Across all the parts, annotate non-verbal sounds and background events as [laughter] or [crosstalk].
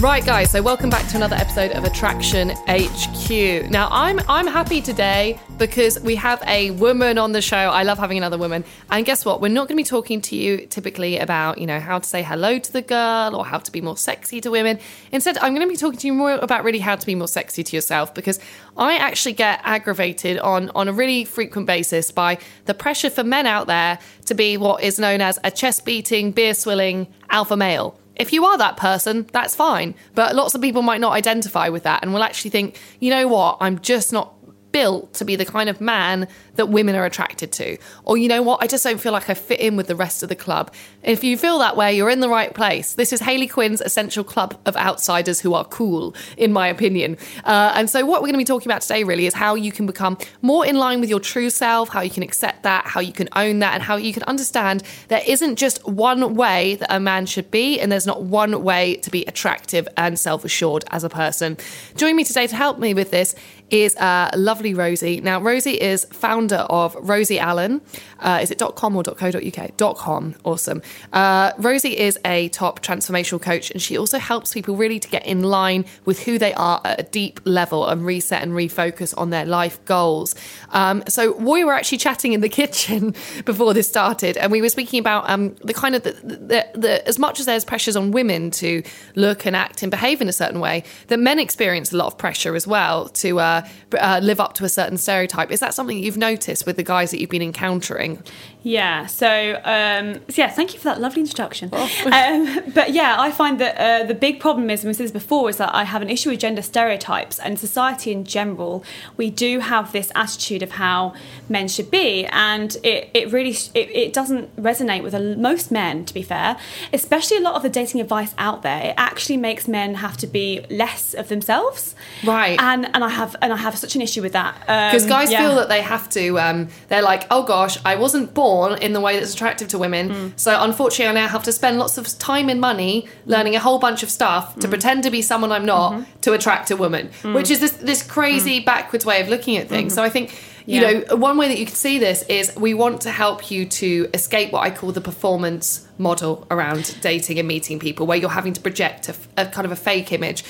Right, guys. So, welcome back to another episode of Attraction HQ. Now, I'm I'm happy today because we have a woman on the show. I love having another woman. And guess what? We're not going to be talking to you typically about you know how to say hello to the girl or how to be more sexy to women. Instead, I'm going to be talking to you more about really how to be more sexy to yourself because I actually get aggravated on on a really frequent basis by the pressure for men out there to be what is known as a chest beating, beer swilling alpha male. If you are that person, that's fine. But lots of people might not identify with that and will actually think, you know what, I'm just not built to be the kind of man that women are attracted to. Or, you know what, I just don't feel like I fit in with the rest of the club. If you feel that way, you're in the right place. This is Hayley Quinn's essential club of outsiders who are cool, in my opinion. Uh, and so, what we're going to be talking about today really is how you can become more in line with your true self, how you can accept that, how you can own that, and how you can understand there isn't just one way that a man should be, and there's not one way to be attractive and self assured as a person. Join me today to help me with this is uh, lovely Rosie. Now, Rosie is founder of Rosie Allen. Uh, is it .com or .co.uk? .com. Awesome. Uh, Rosie is a top transformational coach, and she also helps people really to get in line with who they are at a deep level and reset and refocus on their life goals. Um, so we were actually chatting in the [laughs] kitchen before this started, and we were speaking about um, the kind of the, the, the, as much as there's pressures on women to look and act and behave in a certain way, that men experience a lot of pressure as well to uh, uh, live up to a certain stereotype. Is that something you've noticed with the guys that you've been encountering? Yeah. So, um, so yeah, thank you for that lovely introduction. Oh. [laughs] Um, but yeah, I find that uh, the big problem is, and we said this before, is that I have an issue with gender stereotypes and society in general. We do have this attitude of how men should be, and it, it really it, it doesn't resonate with a, most men. To be fair, especially a lot of the dating advice out there, it actually makes men have to be less of themselves. Right. And and I have and I have such an issue with that because um, guys yeah. feel that they have to. Um, they're like, oh gosh, I wasn't born in the way that's attractive to women, Mm. so unfortunately, I now have to spend lots of time and money learning a whole bunch of stuff Mm. to pretend to be someone I'm not Mm-hmm. to attract a woman, which is this this crazy backwards way of looking at things. So I think. You Mm. Yeah. know, one way that you can see this is we want to help you to escape what I call the performance model around dating and meeting people, where you're having to project a, a kind of a fake image.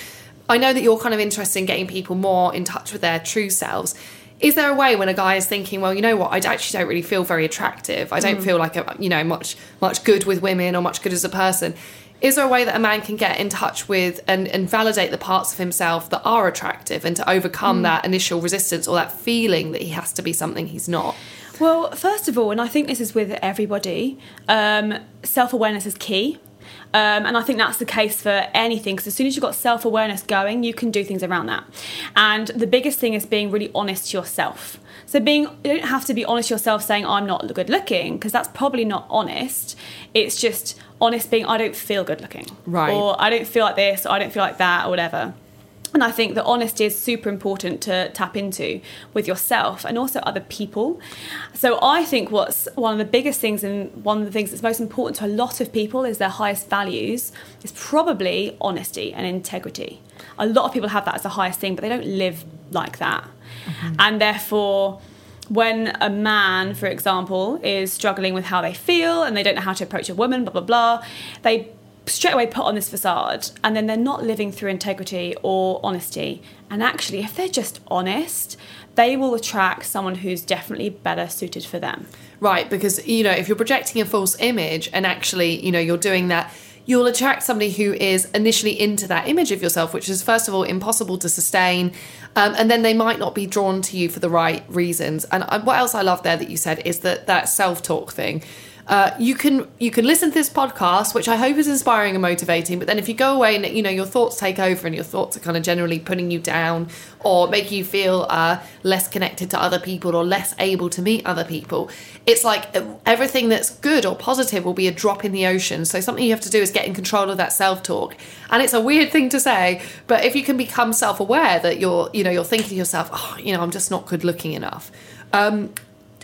I know that you're kind of interested in getting people more in touch with their true selves. Is there a way when a guy is thinking, well, you know what, I actually don't really feel very attractive. I don't feel like a, you know much much good with women or much good as a person. Is there a way that a man can get in touch with and, and validate the parts of himself that are attractive and to overcome that initial resistance or that feeling that he has to be something he's not? Well, first of all, and I think this is with everybody, um, self awareness is key. Um, and I think that's the case for anything because as soon as you've got self awareness going, you can do things around that. And the biggest thing is being really honest to yourself. So being you don't have to be honest to yourself saying I'm not good looking because that's probably not honest. It's just honest being I don't feel good looking. Right. Or I don't feel like this, or I don't feel like that, or whatever. And I think that honesty is super important to tap into with yourself and also other people. So I think what's one of the biggest things and one of the things that's most important to a lot of people is their highest values is probably honesty and integrity. A lot of people have that as the highest thing, but they don't live like that. Mm-hmm. And therefore, when a man, for example, is struggling with how they feel and they don't know how to approach a woman, blah, blah, blah, they straight away put on this facade and then they're not living through integrity or honesty. And actually, if they're just honest, they will attract someone who's definitely better suited for them. Right, because you know, if you're projecting a false image and actually, you know, you're doing that, you'll attract somebody who is initially into that image of yourself, which is first of all impossible to sustain, um, and then they might not be drawn to you for the right reasons. And uh, what else I love there that you said is that that self talk thing. Uh, you can you can listen to this podcast, which I hope is inspiring and motivating. But then if you go away and you know your thoughts take over and your thoughts are kind of generally putting you down or make you feel uh, less connected to other people or less able to meet other people, it's like everything that's good or positive will be a drop in the ocean. So something you have to do is get in control of that self talk. And it's a weird thing to say, but if you can become self aware that you're you know you're thinking to yourself, oh, you know, I'm just not good looking enough. Um,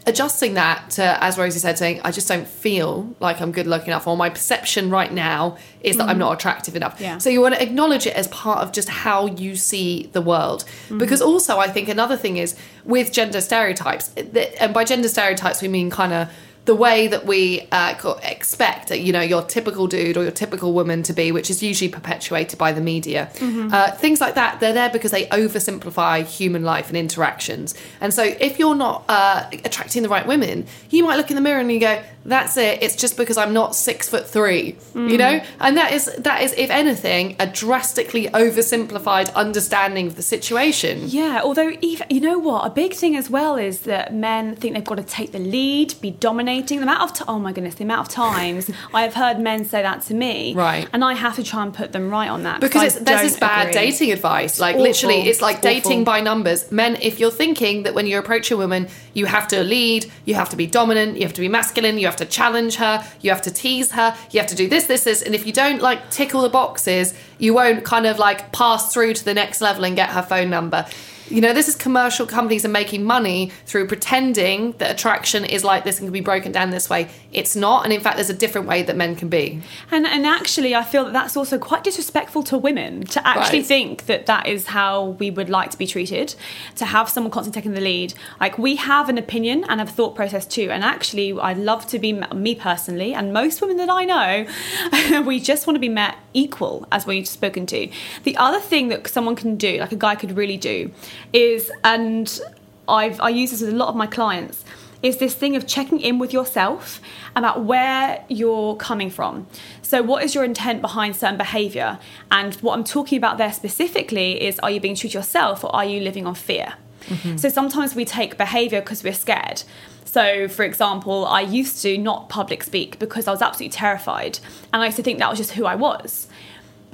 adjusting that to, as Rosie said, saying, I just don't feel like I'm good looking enough, or my perception right now is that mm. I'm not attractive enough. Yeah. So you want to acknowledge it as part of just how you see the world. Mm. Because also, I think another thing is with gender stereotypes, and by gender stereotypes, we mean kind of the way that we uh, expect, you know, your typical dude or your typical woman to be, which is usually perpetuated by the media. Mm-hmm. Uh, things like that, they're there because they oversimplify human life and interactions. And so if you're not uh, attracting the right women, you might look in the mirror and you go, that's it. It's just because I'm not six foot three, mm. you know? And that is, that is, if anything, a drastically oversimplified understanding of the situation. Yeah, although, even, you know what? A big thing as well is that men think they've got to take the lead, be dominating. The amount of t- oh my goodness, the amount of times [laughs] I have heard men say that to me, right? And I have to try and put them right on that because there's this bad agree. dating advice. Like Awful. literally, it's like dating Awful. by numbers. Men, if you're thinking that when you approach a woman, you have to lead, you have to be dominant, you have to be masculine, you have to challenge her, you have to tease her, you have to do this, this, this, and if you don't like tick all the boxes, you won't kind of like pass through to the next level and get her phone number you know, this is commercial companies are making money through pretending that attraction is like this and can be broken down this way. It's not, and in fact, there's a different way that men can be. And and actually, I feel that that's also quite disrespectful to women to actually right. think that that is how we would like to be treated. To have someone constantly taking the lead, like we have an opinion and a thought process too. And actually, I'd love to be me personally, and most women that I know, [laughs] we just want to be met equal as we've spoken to. The other thing that someone can do, like a guy could really do is, and I've, I use this with a lot of my clients, is this thing of checking in with yourself about where you're coming from. So, what is your intent behind certain behavior? And what I'm talking about there specifically is are you being true to yourself or are you living on fear? Mm-hmm. So, sometimes we take behavior because we're scared. So, for example, I used to not public speak because I was absolutely terrified. And I used to think that was just who I was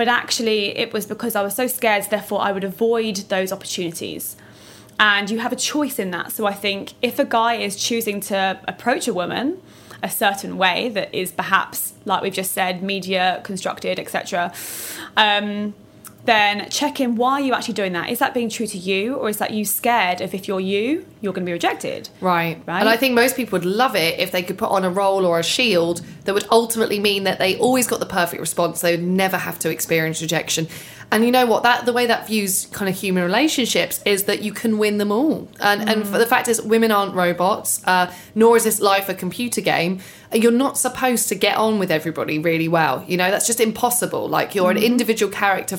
but actually it was because I was so scared, therefore I would avoid those opportunities. And you have a choice in that. So I think if a guy is choosing to approach a woman a certain way that is perhaps, like we've just said, media constructed, etc., um, then check in why are you actually doing that? Is that being true to you, or is that you scared of if you're you, you're going to be rejected? Right. Right. And I think most people would love it if they could put on a role or a shield that would ultimately mean that they always got the perfect response. They would never have to experience rejection. And you know what? That the way that views kind of human relationships is that you can win them all. And mm. and the fact is, women aren't robots. Uh, nor is this life a computer game. You're not supposed to get on with everybody really well. You know that's just impossible. Like you're mm. an individual character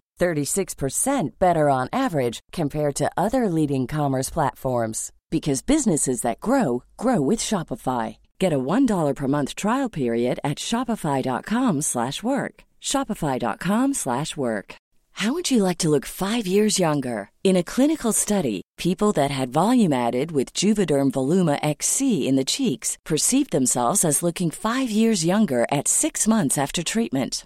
36% better on average compared to other leading commerce platforms because businesses that grow grow with Shopify. Get a $1 per month trial period at shopify.com/work. shopify.com/work. How would you like to look 5 years younger? In a clinical study, people that had volume added with Juvederm Voluma XC in the cheeks perceived themselves as looking 5 years younger at 6 months after treatment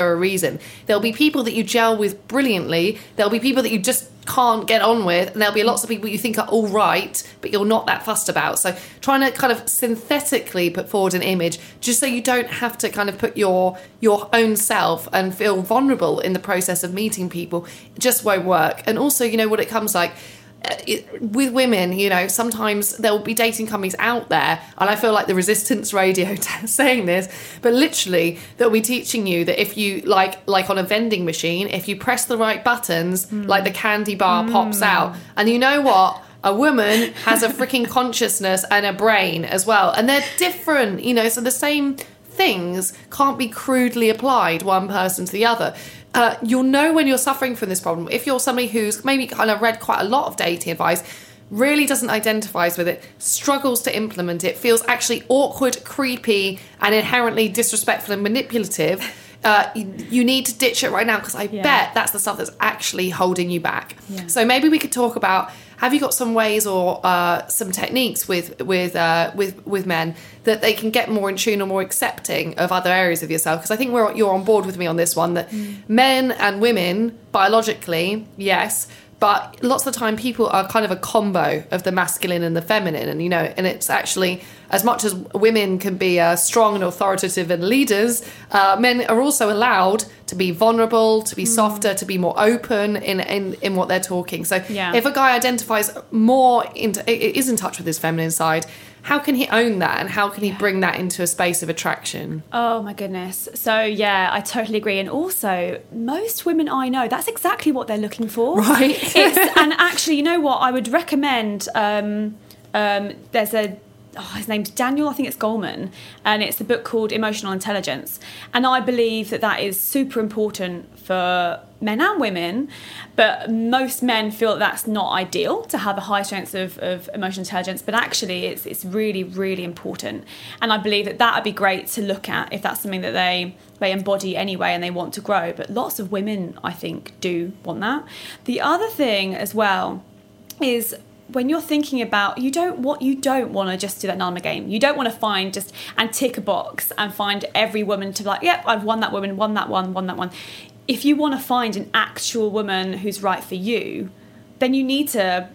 For a reason. There'll be people that you gel with brilliantly, there'll be people that you just can't get on with, and there'll be lots of people you think are all right, but you're not that fussed about. So trying to kind of synthetically put forward an image just so you don't have to kind of put your your own self and feel vulnerable in the process of meeting people just won't work. And also, you know what it comes like it, with women, you know, sometimes there will be dating companies out there, and I feel like the resistance radio [laughs] saying this, but literally they'll be teaching you that if you like, like on a vending machine, if you press the right buttons, Mm. like the candy bar pops out, and you know what? A woman has a freaking consciousness and a brain as well, and they're different, you know. So the same things can't be crudely applied one person to the other. Uh, you'll know when you're suffering from this problem if you're somebody who's maybe kind of read quite a lot of dating advice really doesn't identify with it struggles to implement it feels actually awkward creepy and inherently disrespectful and manipulative uh, you, you need to ditch it right now because I bet that's the stuff that's actually holding you back. So maybe we could talk about have you got some ways or uh, some techniques with with uh, with with men that they can get more in tune or more accepting of other areas of yourself? Because I think we're you're on board with me on this one that men and women biologically, yes. But lots of the time, people are kind of a combo of the masculine and the feminine, and you know, and it's actually as much as women can be uh, strong and authoritative and leaders, uh, men are also allowed to be vulnerable, to be softer, to be more open in in, in what they're talking. So, Yeah. if a guy identifies more into is in touch with his feminine side, how can he own that, and how can he bring that into a space of attraction? Oh my goodness. So yeah, I totally agree. And also, most women I know, that's exactly what they're looking for. Right. it's, and actually, you know what? I would recommend. Um, um, there's a. Oh, his name's Daniel, I think it's Goleman, and it's a book called Emotional Intelligence. And I believe that that is super important for men and women, but most men feel that that's not ideal to have a high strength of, of emotional intelligence, but actually it's, it's really, really important. And I believe that that would be great to look at if that's something that they, they embody anyway and they want to grow. But lots of women, I think, do want that. The other thing as well is when you're thinking about you don't what you don't want to just do that number game. You don't want to find just and tick a box and find every woman to be like, yep, I've won that woman, won that one, won that one. If you want to find an actual woman who's right for you, then you need to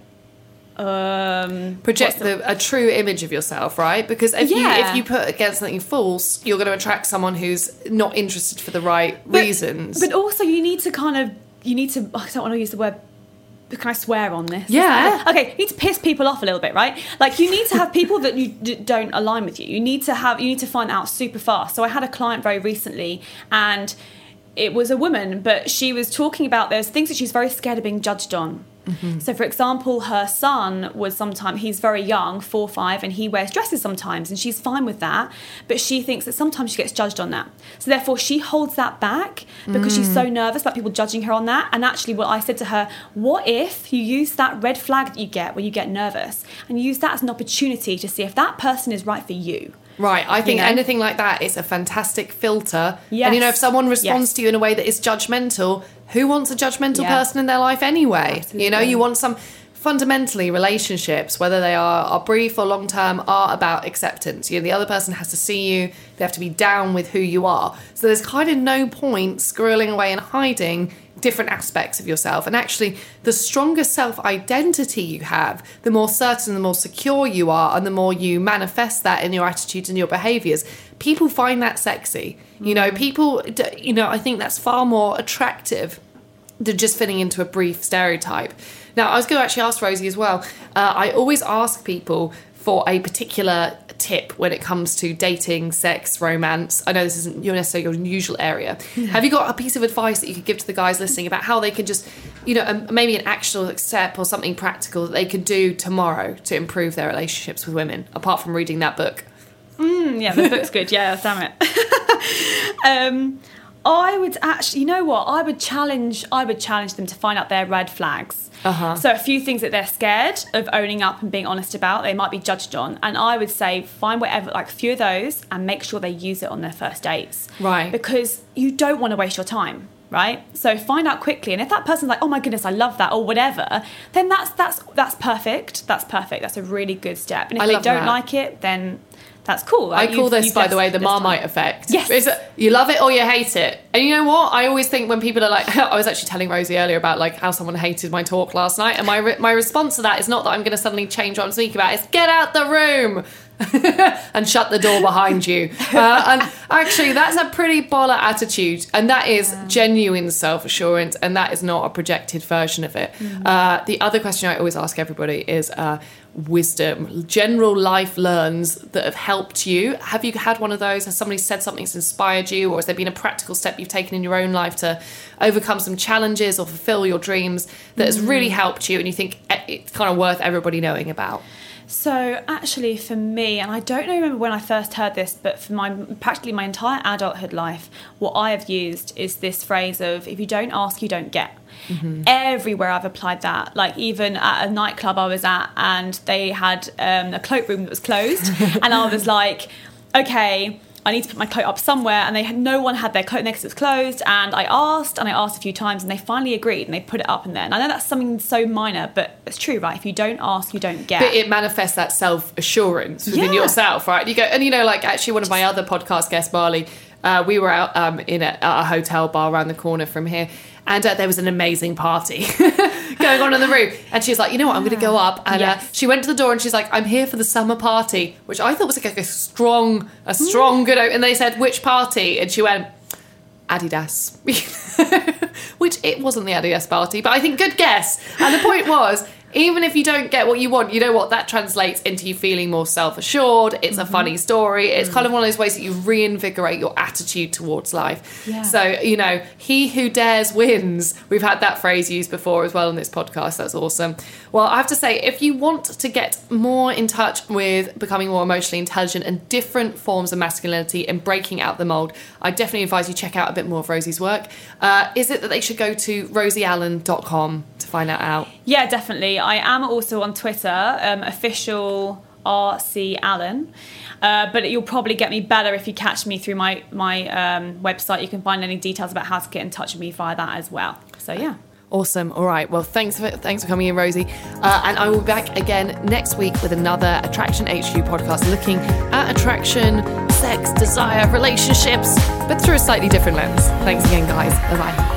um project what's the, a true image of yourself, right? Because if you if you put against something false, you're going to attract someone who's not interested for the right But- reasons. But also, you need to kind of, you need to, I don't want to use the word, can I swear on this? Yeah. Okay, you need to piss people off a little bit, right? Like, you need to have people that you d- don't align with you. You need to have, you need to find out super fast. So, I had a client very recently, and it was a woman, but she was talking about there's things that she's very scared of being judged on. Mm-hmm. So, for example, her son was sometimes, he's very young, four, five, and he wears dresses sometimes, and she's fine with that. But she thinks that sometimes she gets judged on that. So, therefore, she holds that back because she's so mm. nervous about people judging her on that. And actually, what I said to her, what if you use that red flag that you get when you get nervous and use that as an opportunity to see if that person is right for you? Right, I think know? anything like that is a fantastic filter. Yes. And you know, if someone responds Yes. to you in a way that is judgmental, who wants a judgmental Yeah. person in their life anyway? You know, you want some fundamentally relationships, whether they are, are brief or long term, are about acceptance. You know, the other person has to see you, they have to be down with who you are. So there's kind of no point squirreling away and hiding different aspects of yourself. And actually, the stronger self identity you have, the more certain, the more secure you are, and the more you manifest that in your attitudes and your behaviors. People find that sexy. You know, mm. people, you know, I think that's far more attractive than just fitting into a brief stereotype. Now, I was going to actually ask Rosie as well. Uh, I always ask people for a particular tip when it comes to dating, sex, romance? I know this isn't your necessarily your usual area. [laughs] Have you got a piece of advice that you could give to the guys listening about how they can just, you know, um, maybe an actionable step or something practical that they could do tomorrow to improve their relationships with women, apart from reading that book? Mm, yeah, the book's good. Yeah, damn it. [laughs] um, I would actually, you know what? I would challenge. I would challenge them to find out their red flags. Uh-huh. So a few things that they're scared of owning up and being honest about, they might be judged on, and I would say find whatever, like a few of those, and make sure they use it on their first dates. Right. Because you don't want to waste your time. Right, so find out quickly, and if that person's like, "Oh my goodness, I love that," or whatever, then that's that's that's perfect. That's perfect. That's a really good step. And if I they don't that. like it, then that's cool. I call this, by the way, the this time. Marmite effect. Yes. It's you love it or you hate it. And you know what? I always think when people are like, [laughs] I was actually telling Rosie earlier about like how someone hated my talk last night, and my re- my response to that is not that I'm going to suddenly change what I'm speaking about. It's get out the room. [laughs] and shut the door behind you. [laughs] Uh, and actually, that's a pretty baller attitude, and that is genuine self assurance, and that is not a projected version of it. Uh, the other question I always ask everybody is uh, wisdom, general life learns that have helped you. Have you had one of those? Has somebody said something that's inspired you, or has there been a practical step you've taken in your own life to overcome some challenges or fulfill your dreams that has really helped you, and you think eh, it's kind of worth everybody knowing about? So actually, for me, and I don't remember when I first heard this, but for my practically my entire adulthood life, what I have used is this phrase of "if you don't ask, you don't get." Everywhere I've applied that, like even at a nightclub I was at, and they had um, a cloakroom that was closed, [laughs] and I was like, "Okay." I need to put my coat up somewhere, and they had no one had their coat next to it was closed. And I asked, and I asked a few times, and they finally agreed, and they put it up in there. And I know that's something so minor, but it's true, right? If you don't ask, you don't get. But it manifests that self assurance within Yeah. yourself, right? You go, and you know, like actually, one of my other podcast guests, Marley, uh, we were out um, in a, a hotel bar around the corner from here, and uh, there was an amazing party [laughs] going on in the room. And she was like, you know what, I'm going to go up. And uh, she went to the door and she's like, I'm here for the summer party, which I thought was like a strong, a strong good. And they said, which party? And she went. Adidas, [laughs] which it wasn't the Adidas party, but I think good guess. And the point was, even if you don't get what you want, you know what that translates into you feeling more self assured. It's a funny story. It's kind of one of those ways that you reinvigorate your attitude towards life. Yeah. So, you know, he who dares wins. We've had that phrase used before as well in this podcast. That's awesome. Well, I have to say, if you want to get more in touch with becoming more emotionally intelligent and different forms of masculinity and breaking out the mold, I definitely advise you check out a bit more of Rosie's work. Uh, is it that they should go to rosieallen.com to find that out? Yeah, definitely. I am also on Twitter, um, official RC Allen. Uh, but you'll probably get me better if you catch me through my my um, website. You can find any details about how to get in touch with me via that as well. So yeah. Awesome. All right. Well, thanks for thanks for coming in, Rosie. Uh, and I will be back again next week with another Attraction HQ podcast, looking at attraction, sex, desire, relationships, but through a slightly different lens. Thanks again, guys. Bye bye.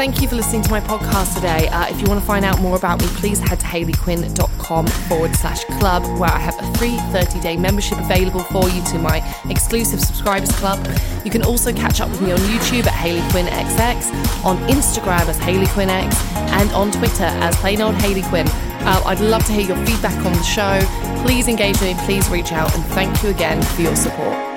Thank you for listening to my podcast today. Uh, if you want to find out more about me, please head to hayleyquinn.com forward slash club, where I have a free 30 day membership available for you to my exclusive subscribers club. You can also catch up with me on YouTube at Hayley Quinn XX, on Instagram as Hayley Quinn X, and on Twitter as plain old Hayley Quinn. Uh, I'd love to hear your feedback on the show. Please engage me, please reach out, and thank you again for your support.